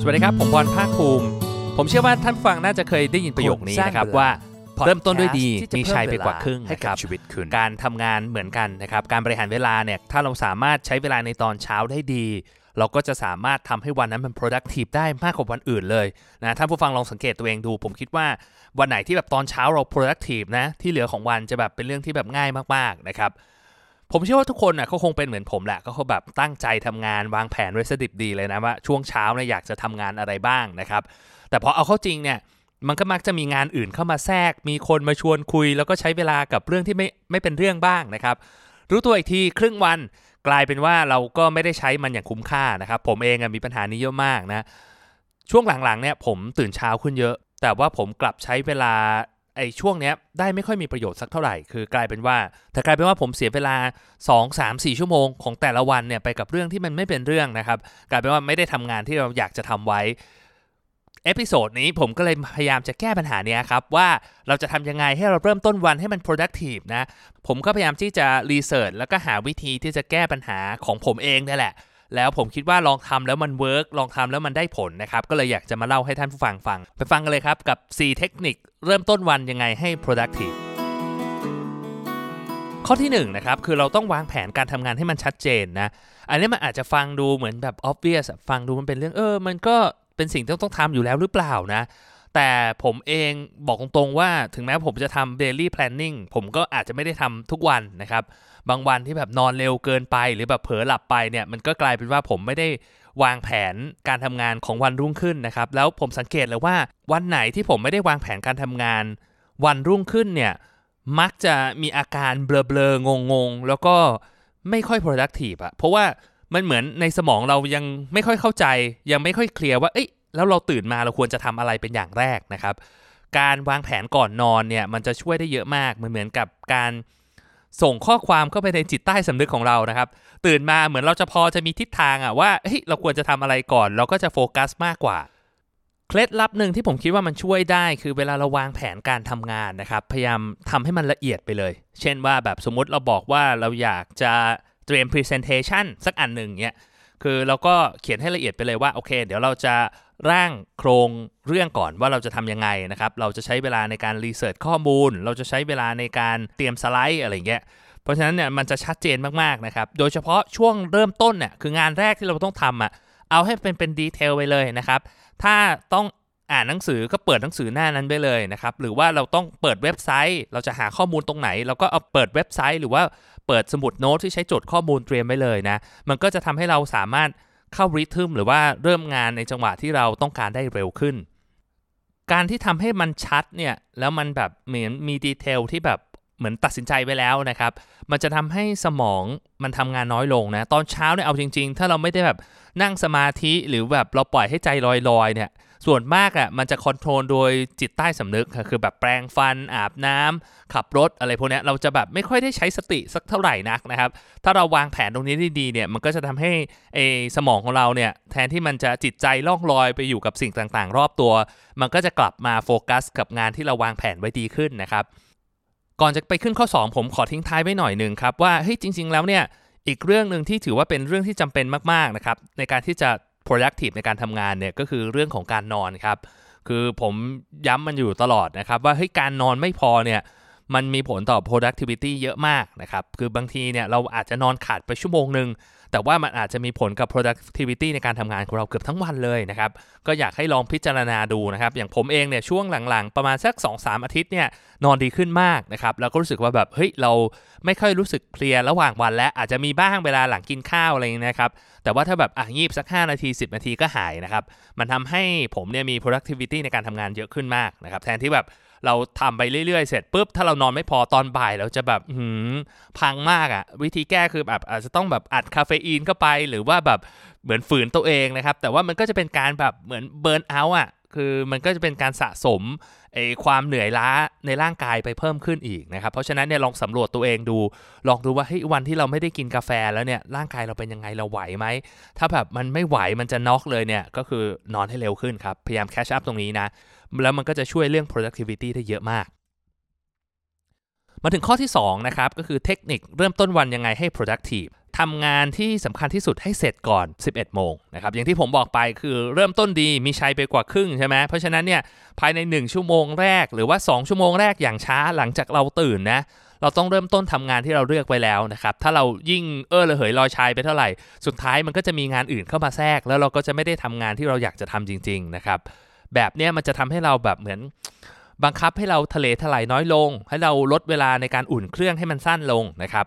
สวัสดีครับ ผมบอลภาคภูมิ ผมเชื่อว่าท่านผู้ฟังน่าจะเคยได้ยินประโยคนี้นะครับว่าเริ่มต้นด้วยดีมีชัยไปกว่าครึ่งให้นะคกัรับบชีวิตคุณการทำงานเหมือนกันนะครับ การบริหารเวลาเนี่ยถ้าเราสามารถใช้เวลาในตอนเช้าได้ดี เราก็จะสามารถทำให้วันนั้นมัน productive ได้มากกว่าวันอื่นเลยนะท่านผู้ฟังลองสังเกตตัวเองดู ผมคิดว่าวันไหนที่แบบตอนเช้าเรา productive นะที่เหลือของวันจะแบบเป็นเรื่องที่แบบง่ายมากๆนะครับ ผมเชื่อว่าทุกคนน่ะเขาคงเป็นเหมือนผมแหละก็เขาแบบตั้งใจทำงานวางแผนไว้สดิบดีเลยนะว่าช่วงเช้าเนี่ยอยากจะทำงานอะไรบ้างนะครับ แต่พอเอาเข้าจริงเนี่ยมันก็มักจะมีงานอื่นเข้ามาแทรก มีคนมาชวนคุย แล้วก็ใช้เวลากับเรื่องที่ไม่ไม่เป็นเรื่องบ้างนะครับ รู้ตัวอีกทีครึ่งวันกลายเป็นว่าเราก็ไม่ได้ใช้มันอย่างคุ้มค่านะครับ ผมเองมีปัญหานี้เยอะมากนะ ช่วงหลังๆเนี่ยผมตื่นเช้าขึ้นเยอะ แต่ว่าผมกลับใช้เวลา ไอ้ช่วงเนี้ยได้ไม่ค่อยมีประโยชน์สักเท่าไหร่ คือกลายเป็นว่าแต่กลายเป็นว่าผมเสียเวลา 2 3 4 ชั่วโมงของแต่ละวันเนี่ยไปกับเรื่องที่มันไม่เป็นเรื่องนะครับ กลายเป็นว่าไม่ได้ทำงานที่เราอยากจะทำไว้ episode นี้ผมก็เลยพยายามจะแก้ปัญหาเนี้ยครับ ว่าเราจะทำยังไงให้เราเริ่มต้นวันให้มัน productive นะ ผมก็พยายามที่จะ research แล้วก็หาวิธีที่จะแก้ปัญหาของผมเองนี่แหละ แล้วผมคิดว่าลองทำแล้วมัน work ลองทำแล้วมันได้ผลนะครับ ก็เลยอยากจะมาเล่าให้ท่านผู้ฟังฟัง ไปฟังกันเลยครับกับ 4 เทคนิคเริ่มต้นวันยังไงให้ productive ข้อที่1นงนะครับคือเราต้องวางแผนการทำงานให้มันชัดเจนนะ อันนี้มันอาจจะฟังดูเหมือนแบบ obvious ฟังดูมันเป็นเรื่องเออ มันก็เป็นสิ่งที่ต้องทำอยู่แล้วหรือเปล่านะ แต่ผมเองบอกตรงๆว่าถึงแม้ผมจะทำ daily planning ผมก็อาจจะไม่ได้ทำทุกวันนะครับ บางวันที่แบบนอนเร็วเกินไป หรือแบบเผลอหลับไปเนี่ยมันก็กลายเป็นว่าผมไม่ได้วางแผนการทำงานของวันรุ่งขึ้นนะครับ แล้วผมสังเกตเลยว่าวันไหนที่ผมไม่ได้วางแผนการทำงาน วันรุ่งขึ้นเนี่ยมักจะมีอาการเบลอๆงงๆ แล้วก็ไม่ค่อย productive อะเพราะว่ามันเหมือนในสมองเรายังไม่ค่อยเข้าใจ ยังไม่ค่อยเคลียร์ว่าเอ้ย แล้วเราตื่นมาเราควรจะทำอะไรเป็นอย่างแรกนะครับ การวางแผนก่อนนอนเนี่ยมันจะช่วยได้เยอะมากมันเหมือนกับการส่งข้อความเข้าไปในจิตใต้สำนึกของเรานะครับ ตื่นมาเหมือนเราจะพอจะมีทิศทางอะว่าเฮ้ยเราควรจะทำอะไรก่อน เราก็จะโฟกัสมากกว่า เคล็ดลับหนึ่งที่ผมคิดว่ามันช่วยได้ คือเวลาเราวางแผนการทำงานนะครับ พยายามทำให้มันละเอียดไปเลย เช่นว่าแบบสมมุติเราบอกว่าเราอยากจะเตรียม Presentation สักอันหนึ่งเนี่ยคือเราก็เขียนให้ละเอียดไปเลยว่าโอเค เดี๋ยวเราจะ ร่างโครงเรื่องก่อนว่าเราจะทำยังไงนะครับ เราจะใช้เวลาในการรีเสิร์ชข้อมูล เราจะใช้เวลาในการเตรียมสไลด์อะไรเงี้ยเพราะฉะนั้นเนี่ยมันจะชัดเจนมากๆนะครับ โดยเฉพาะช่วงเริ่มต้นเนี่ยคืองานแรกที่เราต้องทำอะเอาให้เป็นเป็นดีเทลไปเลยนะครับ ถ้าต้องอ่านหนังสือก็เปิดหนังสือหน้านั้นไปเลยนะครับ หรือว่าเราต้องเปิดเว็บไซต์ เราจะหาข้อมูลตรงไหน เราก็เอาเปิดเว็บไซต์ หรือว่าเปิดสมุดโน้ตที่ใช้จดข้อมูลเตรียมไว้เลยนะ มันก็จะทำให้เราสามารถ เข้าริทึมหรือว่าเริ่มงานในจังหวะที่เราต้องการได้เร็วขึ้น การที่ทำให้มันชัดเนี่ยแล้วมันแบบเหมือนมีดีเทลที่แบบเหมือนตัดสินใจไว้แล้วนะครับ มันจะทำให้สมองมันทำงานน้อยลงนะ ตอนเช้าเนี่ยเอาจริง ๆ ถ้าเราไม่ได้แบบ นั่งสมาธิหรือแบบเราปล่อยให้ใจลอยๆเนี่ยส่วนมากอะมันจะ control โดยจิตใต้สำนึกค่ะคือแบบแปรงฟันอาบน้ำขับรถอะไรพวกนี้เราจะแบบไม่ค่อยได้ใช้สติสักเท่าไหร่นักนะครับ ถ้าเราวางแผนตรงนี้ได้ดีเนี่ยมันก็จะทำให้ไอสมองของเราเนี่ยแทนที่มันจะจิตใจล่องลอยไปอยู่กับสิ่งต่างๆ รอบตัว มันก็จะกลับมาโฟกัส กับงานที่เราวางแผนไว้ดีขึ้นนะครับก่อนจะไปขึ้นข้อ 2 ผมขอทิ้งท้ายไว้หน่อยหนึ่งครับว่าเฮ้ยจริง ๆ แล้วเนี่ย อีกเรื่องหนึ่งที่ถือว่าเป็นเรื่องที่จำเป็นมากๆนะครับในการที่จะ productive ในการทำงานเนี่ยก็คือเรื่องของการนอนครับคือผมย้ำมันอยู่ตลอดนะครับ ว่าเฮ้ยการนอนไม่พอเนี่ยมันมีผลต่อ productivity เยอะมากนะครับคือบางทีเนี่ยเราอาจจะนอนขาดไปชั่วโมงหนึ่ง แต่ว่ามันอาจจะมีผลกับ productivity ในการทำงานของเราเกือบทั้งวันเลยนะครับ ก็อยากให้ลองพิจารณาดูนะครับ อย่างผมเองเนี่ยช่วงหลังๆ ประมาณสัก 2-3 อาทิตย์เนี่ยนอนดีขึ้นมากนะครับ แล้วก็รู้สึกว่าแบบเฮ้ยเราไม่ค่อยรู้สึกเพลียระหว่างวันและอาจจะมีบ้างเวลาหลังกินข้าวอะไรอย่างนี้นะครับ แต่ว่าถ้าแบบอะงีบสัก 5 นาที 10 นาทีก็หายนะครับ มันทำให้ผมเนี่ยมี productivity ในการทำงานเยอะขึ้นมากนะครับ แทนที่แบบ เราทำไปเรื่อยๆ เสร็จปุ๊บถ้าเรานอนไม่พอตอนบ่ายเราจะแบบหืมพังมากอะ่ะ วิธีแก้คือแบบอาจจะต้องแบบอัดคาเฟอีนเข้าไป หรือว่าแบบเหมือนฝืนตัวเองนะครับ แต่ว่ามันก็จะเป็นการแบบเหมือนเบิร์นเอาท์อะคือมันก็จะเป็นการสะสมไอ้ความเหนื่อยล้าในร่างกายไปเพิ่มขึ้นอีกนะครับ เพราะฉะนั้นเนี่ยลองสำรวจตัวเองดู ลองดูว่าเฮ้ยวันที่เราไม่ได้กินกาแฟแล้วเนี่ยร่างกายเราเป็นยังไงเราไหวไหม ถ้าแบบมันไม่ไหวมันจะน็อกเลยเนี่ยก็คือนอนให้เร็วขึ้นครับ พยายามแคชอัพตรงนี้นะ แล้วมันก็จะช่วยเรื่อง productivity ได้เยอะมาก มาถึงข้อที่ 2 นะครับ ก็คือเทคนิคเริ่มต้นวันยังไงให้ productive ทำงานที่สำคัญที่สุดให้เสร็จก่อน 11 โมงนะครับ อย่างที่ผมบอกไปคือเริ่มต้นดีมีชัยไปกว่าครึ่งใช่ไหมเพราะฉะนั้นเนี่ยภายใน 1 ชั่วโมงแรก หรือว่า 2 ชั่วโมงแรกอย่างช้าหลังจากเราตื่นนะเราต้องเริ่มต้นทำงานที่เราเลือกไว้แล้วนะครับ ถ้าเรายิ่งเออระเหยลอยชายไปเท่าไหร่ สุดท้ายมันก็จะมีงานอื่นเข้ามาแทรก แล้วเราก็จะไม่ได้ทำงานที่เราอยากจะทำจริง ๆ นะครับ แบบเนี้ยมันจะทำให้เราแบบเหมือนบังคับให้เราทะเลถลายน้อยลง ให้เราลดเวลาในการอุ่นเครื่องให้มันสั้นลงนะครับ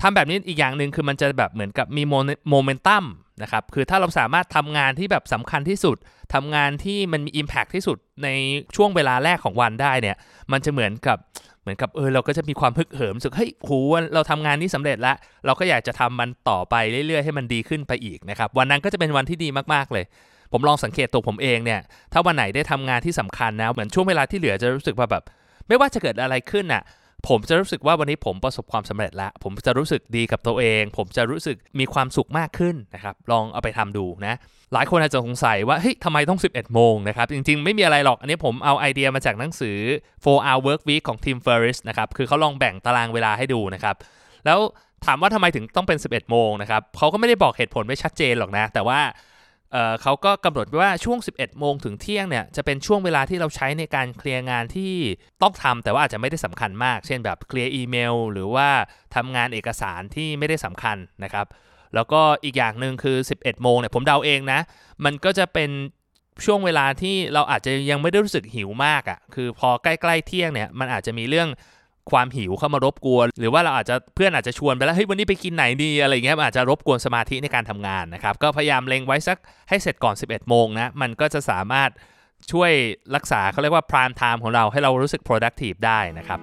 ทำแบบนี้อีกอย่างหนึ่งคือมันจะแบบเหมือนกับมีโมเมนตัมนะครับคือถ้าเราสามารถทำงานที่แบบสำคัญที่สุดทำงานที่มันมี Impact ที่สุดในช่วงเวลาแรกของวันได้เนี่ย มันจะเหมือนกับเหมือนกับเออเราก็จะมีความพึกเหิมสึกเฮ้ยโหเราทำงานนี้สำเร็จแล้ว เราก็อยากจะทำมันต่อไปเรื่อยๆให้มันดีขึ้นไปอีกนะครับวันนั้นก็จะเป็นวันที่ดีมากๆเลย ผมลองสังเกตตัวผมเองเนี่ย ถ้าวันไหนได้ทำงานที่สำคัญนะ เหมือนช่วงเวลาที่เหลือจะรู้สึกว่าแบบ ไม่ว่าจะเกิดอะไรขึ้นน่ะ ผมจะรู้สึกว่าวันนี้ผมประสบความสำเร็จแล้ว ผมจะรู้สึกดีกับตัวเอง ผมจะรู้สึกมีความสุขมากขึ้นนะครับ ลองเอาไปทำดูนะ หลายคนอาจจะสงสัยว่า เฮ้ยทำไมต้อง 11 โมงนะครับ จริงๆ ไม่มีอะไรหรอก อันนี้ผมเอาไอเดียมาจากหนังสือ 4 hour work week ของ Tim Ferriss นะครับ คือเขาลองแบ่งตารางเวลาให้ดูนะครับ แล้วถามว่าทำไมถึงต้องเป็น 11 โมงนะครับเขาก็ไม่ได้บอกเหตุผลไว้ชัดเจนหรอกนะ แต่ว่า เขาก็กำหนดไว้ว่าช่วง 11 โมงถึงเที่ยงเนี่ยจะเป็นช่วงเวลาที่เราใช้ในการเคลียร์งานที่ต้องทำแต่ว่าอาจจะไม่ได้สำคัญมาก เช่นแบบเคลียร์อีเมล หรือว่าทำงานเอกสารที่ไม่ได้สำคัญนะครับ แล้วก็อีกอย่างหนึ่งคือ 11 โมงเนี่ยผมเดาเองนะ มันก็จะเป็นช่วงเวลาที่เราอาจจะยังไม่ได้รู้สึกหิวมากอะ่ะคือพอใกล้ๆเที่ยงเนี่ยมันอาจจะมีเรื่อง ความหิวเข้ามารบกวน หรือว่าเราอาจจะเพื่อนอาจจะชวนไปแล้วเฮ้ยวันนี้ไปกินไหนดีอะไรเงี้ยอาจจะรบกวนสมาธิในการทำงานนะครับก็พยายามเล็งไว้สักให้เสร็จก่อน 11 โมงนะมันก็จะสามารถช่วยรักษาเขาเรียกว่า prime time ของเราให้เรารู้สึก productive ได้นะครับ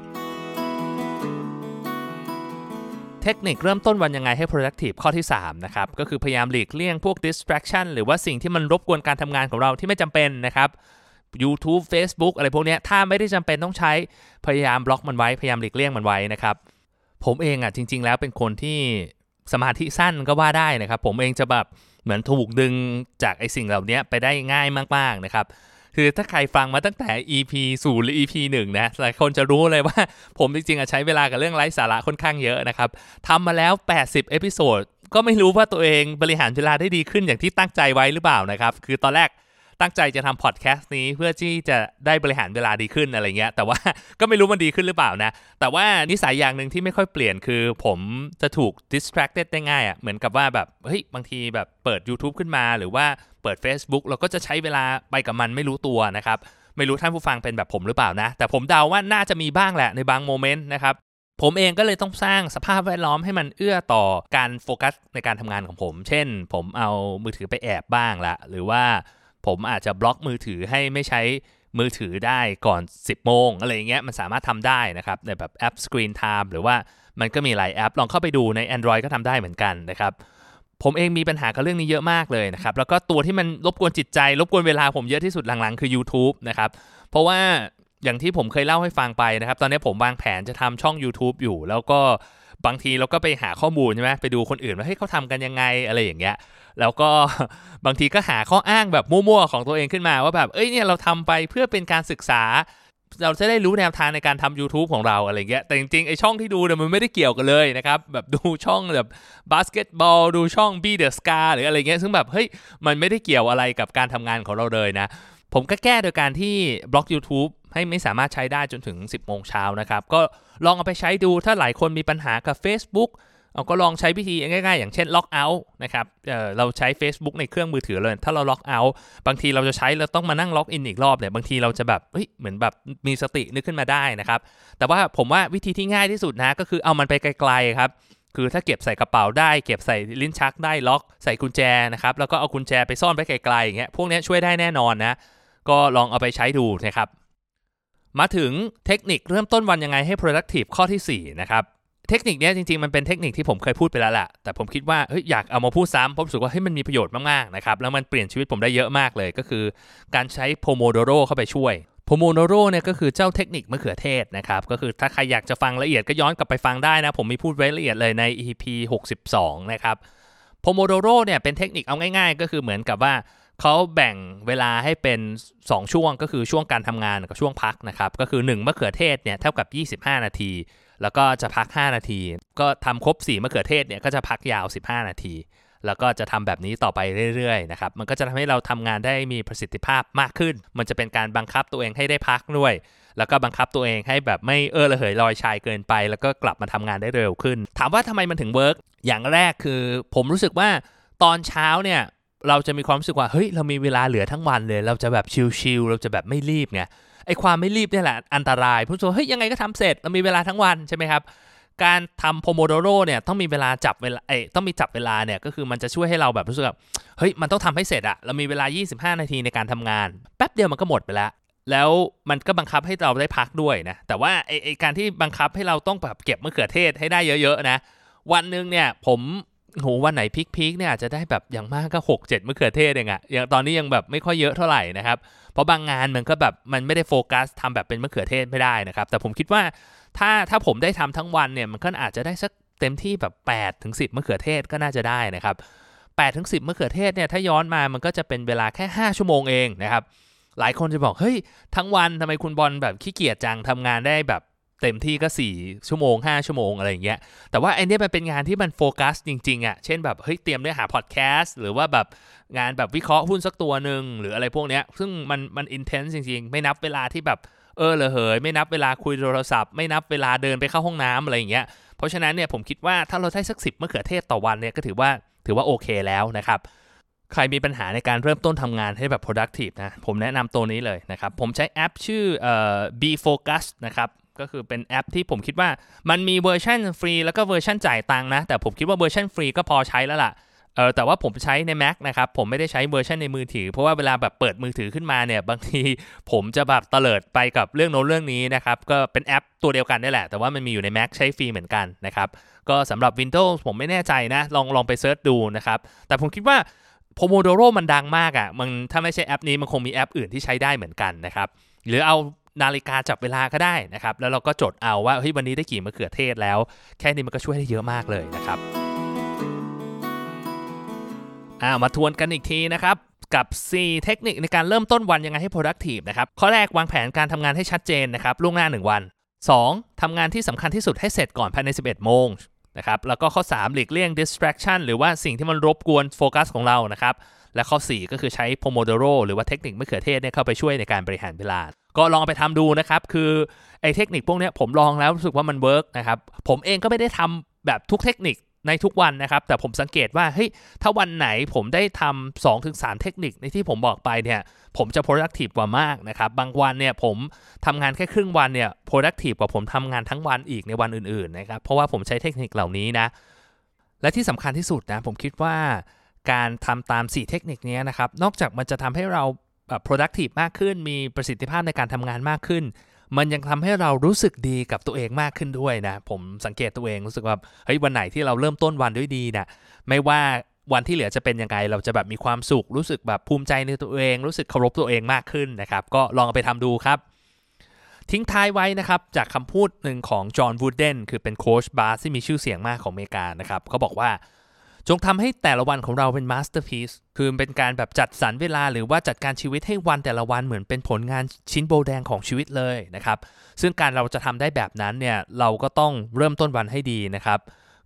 เทคนิคเริ่มต้นวันยังไงให้ productive ข้อที่ 3 นะครับ ก็คือพยายามหลีกเลี่ยงพวก distraction หรือว่าสิ่งที่มันรบกวนการทำงานของเราที่ไม่จำเป็นนะครับ YouTube Facebook อะไรพวกนี้ถ้าไม่ได้จำเป็นต้องใช้พยายามบล็อกมันไว้พยายามหลีกเลี่ยงมันไว้นะครับผมเองอะจริง ๆ แล้วเป็นคนที่สมาธิสั้นก็ว่าได้นะครับ ผมเองจะแบบเหมือนถูกดึงจากไอ้สิ่งเหล่านี้ไปได้ง่ายมากๆนะครับคือถ้าใครฟังมาตั้งแต่ EP 0หรือ EP 1นะหลายคนจะรู้เลยว่าผมจริงๆใช้เวลากับเรื่องไร้สาระค่อนข้างเยอะนะครับทำมาแล้ว 80 episode ก็ไม่รู้ว่าตัวเองบริหารเวลาได้ดีขึ้นอย่างที่ตั้งใจไว้หรือเปล่านะครับ คือตอนแรก ตั้งใจจะทำพอดแคสต์นี้เพื่อที่จะได้บริหารเวลาดีขึ้นอะไรเงี้ย แต่ว่าก็ไม่รู้มันดีขึ้นหรือเปล่านะ แต่ว่านิสัยอย่างหนึ่งที่ไม่ค่อยเปลี่ยนคือ ผมจะถูก distracted ได้ง่ายอะ่ะ เหมือนกับว่าแบบ เฮ้ย บางทีแบบเปิด YouTube ขึ้นมาหรือว่าเปิด Facebook เราก็จะใช้เวลาไปกับมันไม่รู้ตัวนะครับ ไม่รู้ท่านผู้ฟังเป็นแบบผมหรือเปล่านะ แต่ผมเดาว่าน่าจะมีบ้างแหละในบางโมเมนต์นะครับผมเองก็เลยต้องสร้างสภาพแวดล้อมให้มันเอื้อต่อการโฟกัสในการทำงานของผม เช่น ผมเอามือถือไปแอบบ้างละ หรือว่า ผมอาจจะบล็อกมือถือให้ไม่ใช้มือถือได้ก่อน 10 โมงอะไรเงี้ยมันสามารถทำได้นะครับ ในแบบแอป Screen Time หรือว่ามันก็มีหลายแอป ลองเข้าไปดูใน Android ก็ทำได้เหมือนกันนะครับผมเองมีปัญหากับเรื่องนี้เยอะมากเลยนะครับ แล้วก็ตัวที่มันรบกวนจิตใจ รบกวนเวลาผมเยอะที่สุดหลังๆ คือ YouTube นะครับ เพราะว่าอย่างที่ผมเคยเล่าให้ฟังไปนะครับ ตอนนี้ผมวางแผนจะทำช่อง YouTube อยู่ แล้วก็ บางทีเราก็ไปหาข้อมูลใช่ไหมไปดูคนอื่นว่าเฮ้ยเขาทำกันยังไงอะไรอย่างเงี้ย แล้วก็บางทีก็หาข้ออ้างแบบมั่วๆของตัวเองขึ้นมาว่าแบบเอ้ยเนี่ยเราทำไปเพื่อเป็นการศึกษา เราจะได้รู้แนวทางในการทำ YouTube ของเราอะไรเงี้ยแต่จริงๆไอช่องที่ดูเนี่ยมันไม่ได้เกี่ยวกันเลยนะครับแบบดูช่องแบบบาสเกตบอลดูช่อง Bie The Ska หรืออะไรเงี้ยซึ่งแบบเฮ้ยมันไม่ได้เกี่ยวอะไรกับการทำงานของเราเลยนะผมก็แก้โดยการที่บล็อก YouTube ให้ไม่สามารถใช้ได้จนถึง 10 โมงเช้านะครับ ก็ลองเอาไปใช้ดูถ้าหลายคนมีปัญหากับ Facebook เราก็ลองใช้วิธีง่ายๆ อย่างเช่น log out นะครับเเราใช้ Facebook ในเครื่องมือถือเลย ถ้าเรา log out บางทีเราจะใช้เราต้องมานั่ง log in อีกรอบเนี่ยบางทีเราจะแบบเฮ้ยเหมือนแบบมีสตินึกขึ้นมาได้นะครับ แต่ว่าผมว่าวิธีที่ง่ายที่สุดนะก็คือเอามันไปไกลๆครับคือถ้าเก็บใส่กระเป๋าได้ เก็บใส่ลิ้นชักได้ล็อก ใส่กุญแจนะครับแล้วก็เอากุญแจไปซ่อนไว้ไกลๆอย่างเงี้ยพวกนี้ช่วยได้แน่นอนนะก็ลองเอาไปใช้ดูนะครับ มาถึงเทคนิคเริ่มต้นวันยังไงให้ productive ข้อที่4นะครับเทคนิคนี้จริงๆ มันเป็นเทคนิคที่ผมเคยพูดไปแล้วแหละแต่ผมคิดว่าอยากเอามาพูดซ้ำผมรู้สึกว่าเฮ้ยมันมีประโยชน์มากๆนะครับแล้วมันเปลี่ยนชีวิตผมได้เยอะมากเลยก็คือ การใช้โพโมโดโรเข้าไปช่วยโพโมโดโรเนี่ยก็คือเจ้าเทคนิคมะเขือเทศนะครับก็คือถ้าใครอยากจะฟังละเอียดก็ย้อนกลับไปฟังได้นะ ผมมีพูดไว้ละเอียดเลยใน EP 62 นะครับโพโมโดโรเนี่ยเป็นเทคนิคเอาง่ายๆ ก็คือเหมือนกับว่า เขาแบ่งเวลาให้เป็น 2 ช่วงก็คือช่วงการทำงานกับช่วงพักนะครับ ก็คือ 1 มะเขือเทศเนี่ยเท่ากับ 25 นาที แล้วก็จะพัก 5 นาที ก็ทำครบ 4 มะเขือเทศเนี่ยก็จะพักยาว 15 นาที แล้วก็จะทำแบบนี้ต่อไปเรื่อยๆนะครับ มันก็จะทำให้เราทำงานได้มีประสิทธิภาพมากขึ้น มันจะเป็นการบังคับตัวเองให้ได้พักด้วย แล้วก็บังคับตัวเองให้แบบไม่เอ้อระเหยลอยชายเกินไป แล้วก็กลับมาทำงานได้เร็วขึ้น ถามว่าทำไมมันถึง work อย่างแรกคือ ผมรู้สึกว่าตอนเช้าเนี่ย เราจะมีความรู้สึกว่าเฮ้ยเรามีเวลาเหลือทั้งวันเลย เราจะแบบชิลๆเราจะแบบไม่รีบไงไอความไม่รีบเนี่ยแหละอันตรายผู้ชมเฮ้ยยังไงก็ทำเสร็จเรามีเวลาทั้งวันใช่ไหมครับการทำโพโมโดโรเนี่ยต้องมีเวลาจับเวลาเอ้ต้องมีจับเวลาเนี่ยก็คือมันจะช่วยให้เราแบบรู้สึกแบบเฮ้ยมันต้องทำให้เสร็จอะเรามีเวลา 25 นาทีในการทำงาน แป๊บเดียวมันก็หมดไปแล้ว แล้วมันก็บังคับให้เราได้พักด้วยนะแต่ว่าไอไอการที่บังคับให้เราต้องแบบเก็บมะเขือเทศให้ได้เยอะๆนะวันหนึ่งเนี่ยผม โหวันไหนพีคๆเนี่ยอาจจะได้แบบอย่างมากก็ 6 7มะเขือเทศเองอะอย่างตอนนี้ยังแบบไม่ค่อยเยอะเท่าไหร่นะครับ เพราะบางงานมันก็แบบมันไม่ได้โฟกัสทำแบบเป็นมะเขือเทศไม่ได้นะครับ แต่ผมคิดว่าถ้าถ้าผมได้ทำทั้งวันเนี่ยมันก็อาจจะได้สักเต็มที่แบบ8ถึง10มะเขือเทศก็น่าจะได้นะครับ8ถึง10มะเขือเทศเนี่ยถ้าย้อนมามันก็จะเป็นเวลาแค่ 5 ชั่วโมงเองนะครับหลายคนจะบอกเฮ้ยทั้งวันทำไมคุณบอลแบบขี้เกียจจังทำงานได้แบบ เต็มที่ก็ 4 ชั่วโมง 5 ชั่วโมงอะไรอย่างเงี้ยแต่ว่าไอเนี้ยมันเป็นงานที่มันโฟกัสจริงๆอะ่ะเช่นแบบเฮ้ยเตรียมเนื้อหาพอดแคสต์หรือว่าแบบงานแบบวิเคราะห์หุ้นสักตัวหนึ่งหรืออะไรพวกเนี้ยซึ่งมันมันอินเทนส์จริงๆ ไม่นับเวลาที่แบบเออเลยเหยไม่นับเวลาคุยโทรศัพท์ ไม่นับเวลาเดินไปเข้าห้องน้ำอะไรอย่างเงี้ยเพราะฉะนั้นเนี่ยผมคิดว่าถ้าเราได้สักสิบมะเขือเทศต่อวันเนี่ยก็ถือว่าถือว่าโอเคแล้วนะครับใครมีปัญหาในการเริ่มต้นทำงานให้แบบ productive นะ ผมแนะนำตัวนี้เลยนะครับ ผมใช้แอปชื่อเอ่อ Be Focused นะครับ ก็คือเป็นแอปที่ผมคิดว่ามันมีเวอร์ชันฟรีแล้วก็เวอร์ชันจ่ายตังค์นะ แต่ผมคิดว่าเวอร์ชันฟรีก็พอใช้แล้วล่ะเออแต่ว่าผมใช้ใน Mac นะครับ ผมไม่ได้ใช้เวอร์ชันในมือถือ เพราะว่าเวลาแบบเปิดมือถือขึ้นมาเนี่ย บางทีผมจะแบบเตลิดไปกับเรื่องโน้นเรื่องนี้นะครับ ก็เป็นแอปตัวเดียวกันนี่แหละ แต่ว่ามันมีอยู่ใน Mac ใช้ฟรีเหมือนกันนะครับ ก็สำหรับ Windows ผมไม่แน่ใจนะ ลองลองไปเซิร์ชดูนะครับ แต่ผมคิดว่า Pomodoro มันดังมากอะ่ะมันถ้าไม่ใช่แอปนี้มันคงมีแอปอื่นที่ใช้ได้เหมือนกันนะครับหรือเอา นาฬิกาจับเวลาก็ได้นะครับ แล้วเราก็จดเอาว่าเฮ้ยวันนี้ได้กี่มะเขือเทศแล้ว แค่นี้มันก็ช่วยได้เยอะมากเลยนะครับอ่ามาทวนกันอีกทีนะครับกับ 4 เทคนิคในการเริ่มต้นวันยังไงให้ productive นะครับ ข้อแรกวางแผนการทำงานให้ชัดเจนนะครับล่วงหน้า 1 วัน 2. ทำงานที่สำคัญที่สุดให้เสร็จก่อนภายใน 11 โมงนะครับแล้วก็ข้อ 3 หลีกเลี่ยง distraction หรือว่าสิ่งที่มันรบกวนโฟกัสของเรานะครับและข้อ 4 ก็คือใช้ Pomodoro หรือว่าเทคนิคมะเขือเทศเนี่ยเข้าไปช่วยในการบริหารเวลา ก็ลองไปทำดูนะครับ คือไอ้เทคนิคพวกนี้ผมลองแล้วรู้สึกว่ามัน work นะครับ ผมเองก็ไม่ได้ทำแบบทุกเทคนิคในทุกวันนะครับ แต่ผมสังเกตว่าเฮ้ยถ้าวันไหนผมได้ทำ2-3ถึงเทคนิคในที่ผมบอกไปเนี่ย ผมจะ productive กว่ามากนะครับ บางวันเนี่ยผมทำงานแค่ครึ่งวันเนี่ย productive กว่าผมทำงานทั้งวันอีกในวันอื่นๆนะครับ เพราะว่าผมใช้เทคนิคเหล่านี้นะ และที่สำคัญที่สุดนะผมคิดว่าการทำตาม 4 เทคนิคนี้นะครับ นอกจากมันจะทำให้เรา productive มากขึ้น มีประสิทธิภาพในการทำงานมากขึ้น มันยังทำให้เรารู้สึกดีกับตัวเองมากขึ้นด้วยนะ ผมสังเกตตัวเองรู้สึกว่าเฮ้ยวันไหนที่เราเริ่มต้นวันด้วยดีนะไม่ว่าวันที่เหลือจะเป็นยังไงเราจะแบบมีความสุข รู้สึกแบบภูมิใจในตัวเอง รู้สึกเคารพตัวเองมากขึ้นนะครับ ก็ลองไปทำดูครับ ทิ้งท้ายไว้นะครับ จากคำพูดหนึ่งของจอห์นวูดเดนคือเป็นโค้ชบาสที่มีชื่อเสียงมากของอเมริกานะครับเขาบอกว่า จงทำให้แต่ละวันของเราเป็น masterpiece คือเป็นการแบบจัดสรรเวลาหรือว่าจัดการชีวิตให้วันแต่ละวันเหมือนเป็นผลงานชิ้นโบแดงของชีวิตเลยนะครับ ซึ่งการเราจะทำได้แบบนั้นเนี่ยเราก็ต้องเริ่มต้นวันให้ดีนะครับ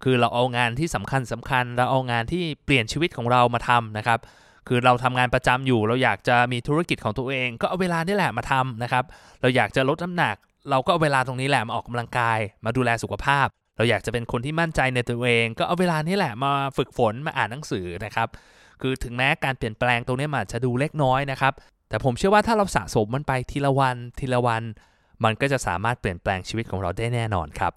คือเราเอางานที่สำคัญสำคัญเราเอางานที่เปลี่ยนชีวิตของเรามาทำนะครับคือเราทำงานประจำอยู่ เราอยากจะมีธุรกิจของตัวเอง ก็เอาเวลานี่แหละมาทำนะครับ เราอยากจะลดน้ำหนัก เราก็เอาเวลาตรงนี้แหละมาออกกำลังกาย มาดูแลสุขภาพ เราอยากจะเป็นคนที่มั่นใจในตัวเอง ก็เอาเวลานี้แหละมาฝึกฝนมาอ่านหนังสือนะครับ คือถึงแม้การเปลี่ยนแปลงตรงนี้มันจะดูเล็กน้อยนะครับ แต่ผมเชื่อว่าถ้าเราสะสมมันไปทีละวันทีละวัน มันก็จะสามารถเปลี่ยนแปลงชีวิตของเราได้แน่นอนครับ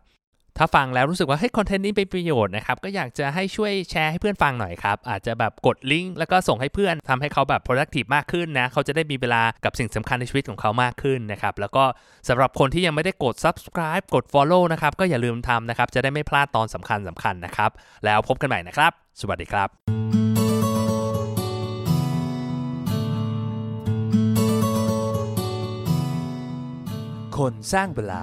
ถ้าฟังแล้วรู้สึกว่าเฮ้ยคอนเทนต์นี้เป็นประโยชน์นะครับ ก็อยากจะให้ช่วยแชร์ให้เพื่อนฟังหน่อยครับ อาจจะแบบกดลิงก์แล้วก็ส่งให้เพื่อนทำให้เขาแบบ productive มากขึ้นนะ เขาจะได้มีเวลากับสิ่งสำคัญในชีวิตของเขามากขึ้นนะครับ แล้วก็สำหรับคนที่ยังไม่ได้กด subscribe กด follow นะครับ ก็อย่าลืมทำนะครับ จะได้ไม่พลาดตอนสำคัญสำคัญนะครับ แล้วพบกันใหม่นะครับ สวัสดีครับคนสร้างเวลา